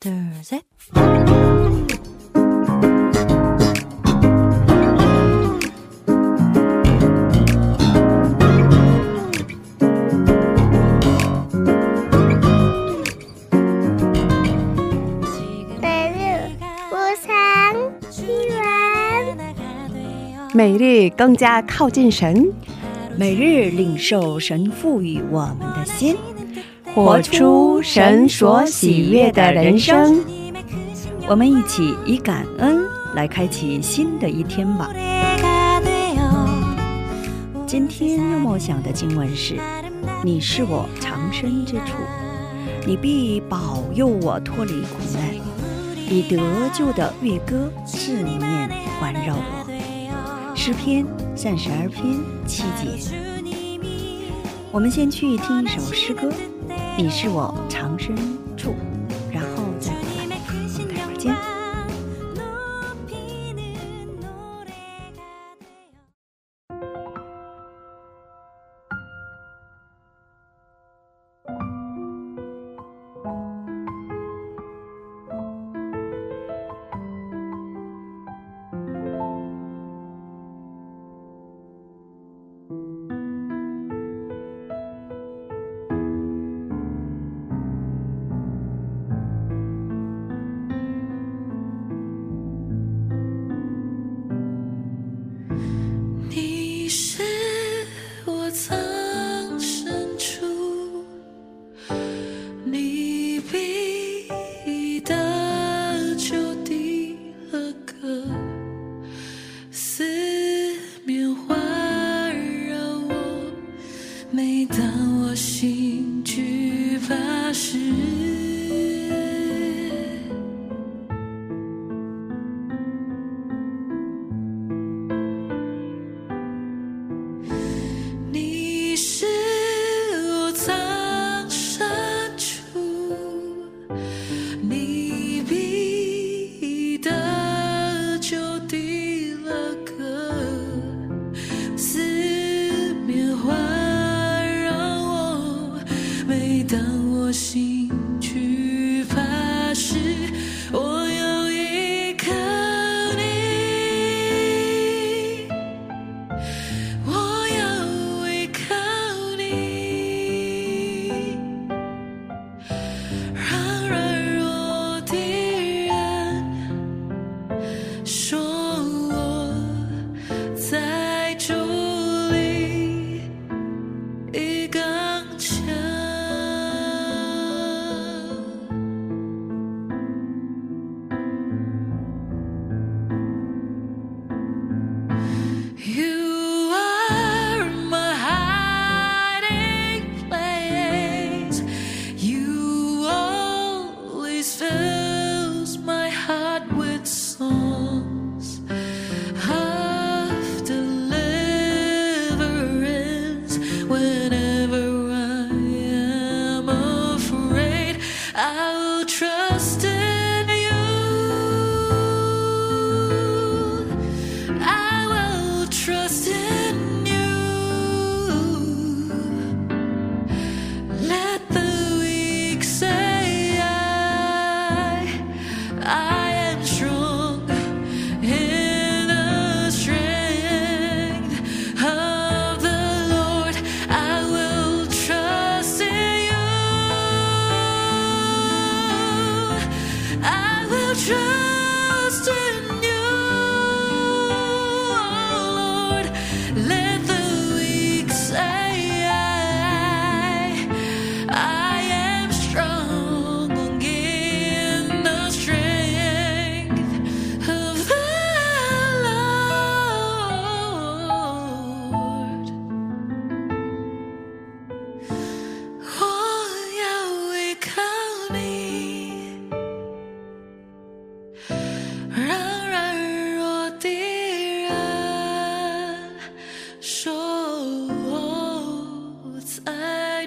둘, 셋. 매일 우상 시원 每日更加靠近神，每日领受神赋予我们的心， 活出神所喜悦的人生。我们一起以感恩来开启新的一天吧。今天要默想的经文是：你是我藏身之处，你必保佑我脱离苦难，以得救的乐歌四面环绕我。诗篇三十二篇七节。我们先去听一首诗歌，《你是我长生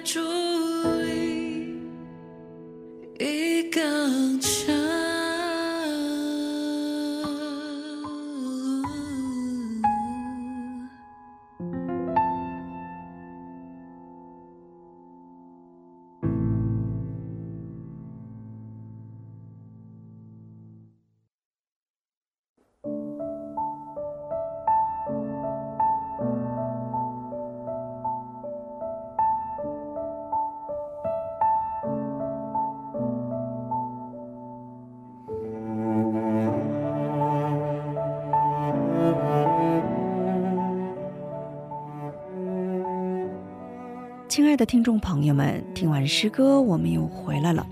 在的听众朋友们，听完诗歌，我们又回来了。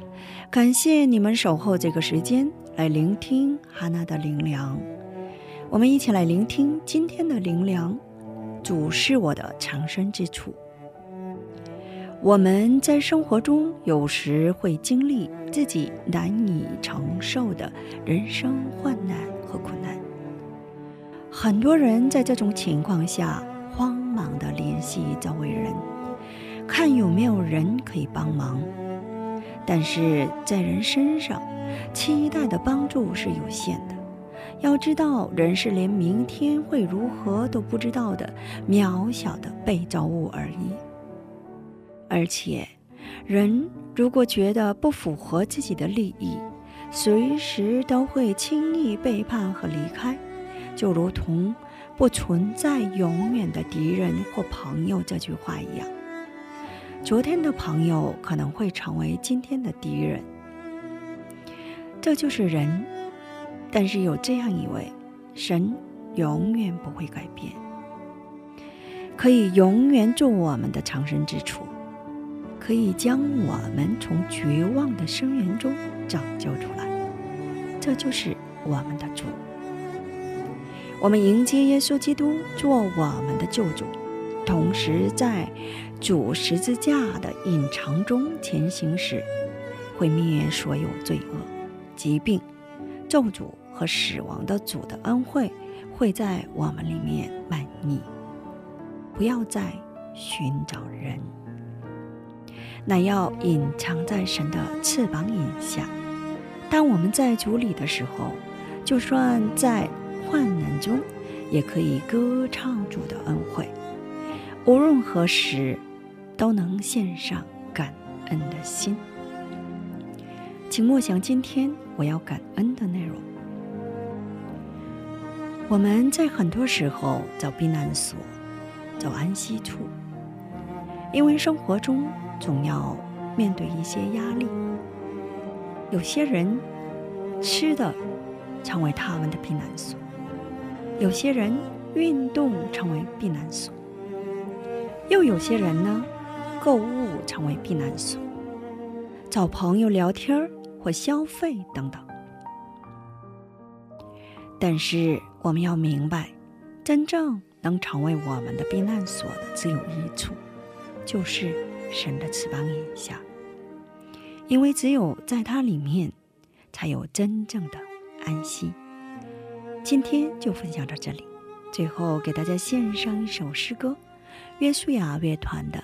感谢你们守候这个时间来聆听哈娜的灵粮。我们一起来聆听今天的灵粮。主是我的藏身之处。我们在生活中有时会经历自己难以承受的人生患难和苦难，很多人在这种情况下慌忙地联系周围人，看有没有人可以帮忙。但是在人身上，期待的帮助是有限的。要知道，人是连明天会如何都不知道的渺小的被造物而已。而且，人如果觉得不符合自己的利益，随时都会轻易背叛和离开，就如同“不存在永远的敌人或朋友”这句话一样。昨天的朋友可能会成为今天的敌人，这就是人。但是有这样一位神，永远不会改变，可以永远做我们的藏身之处，可以将我们从绝望的深渊中拯救出来。这就是我们的主。我们迎接耶稣基督做我们的救主，同时在主十字架的隐藏中前行时，毁灭所有罪恶、疾病。咒诅和死亡的主的恩惠会在我们里面满溢。不要再寻找人，乃要隐藏在神的翅膀影下。当我们在主里的时候，就算在患难中，也可以歌唱主的恩惠。无论何时，都能献上感恩的心。请默想今天我要感恩的内容。我们在很多时候找避难所、找安息处，因为生活中总要面对一些压力。有些人吃的成为他们的避难所，有些人运动成为避难所，又有些人呢，购物成为避难所，找朋友聊天儿。或消费等等，但是我们要明白，真正能成为我们的避难所的只有一处，就是神的翅膀以下，因为只有在它里面，才有真正的安息。今天就分享到这里，最后给大家献上一首诗歌，约书亚乐团的《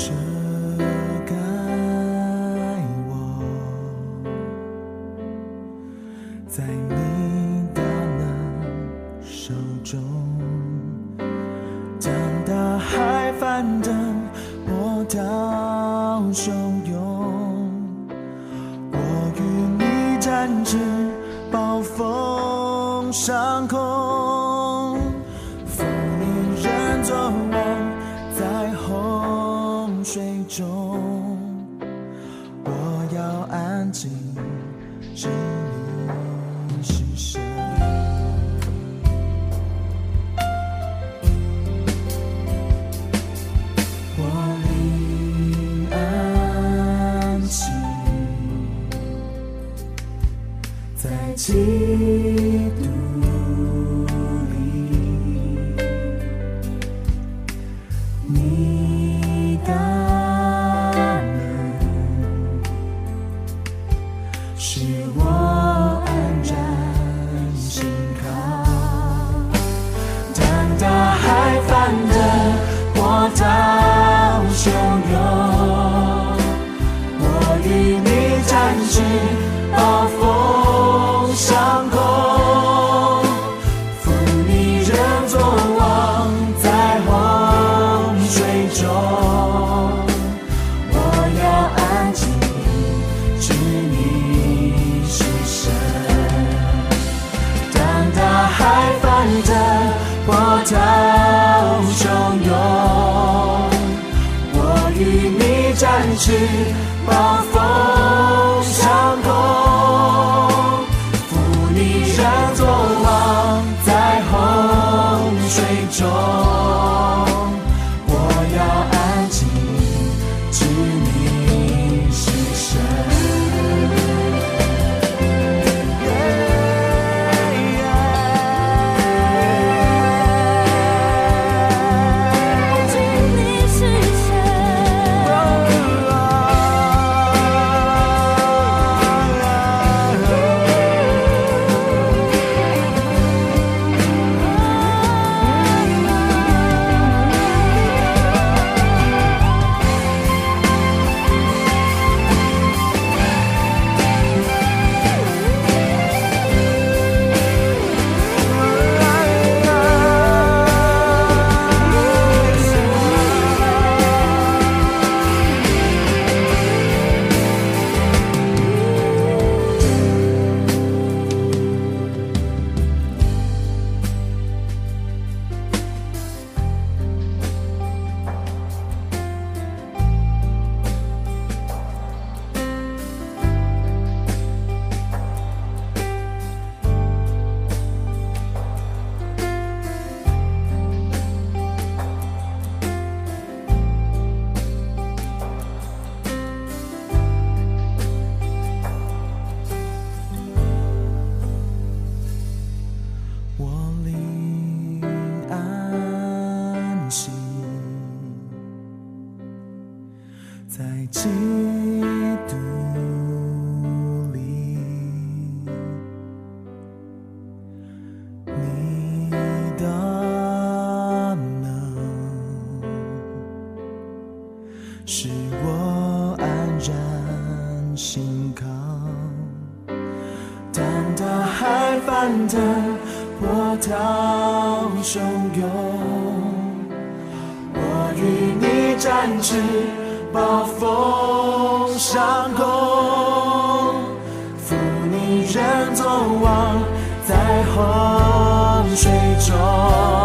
遮盖我在你的手中，当大海翻腾，波涛汹涌，我与你战至暴风上空，风云人作我。水中，我要安静，暴风相同，扶你人作王在洪水中。是我安然心靠，当大海翻腾，波涛汹涌，我与你展翅，暴风上空，负你人坐忘，在洪水中。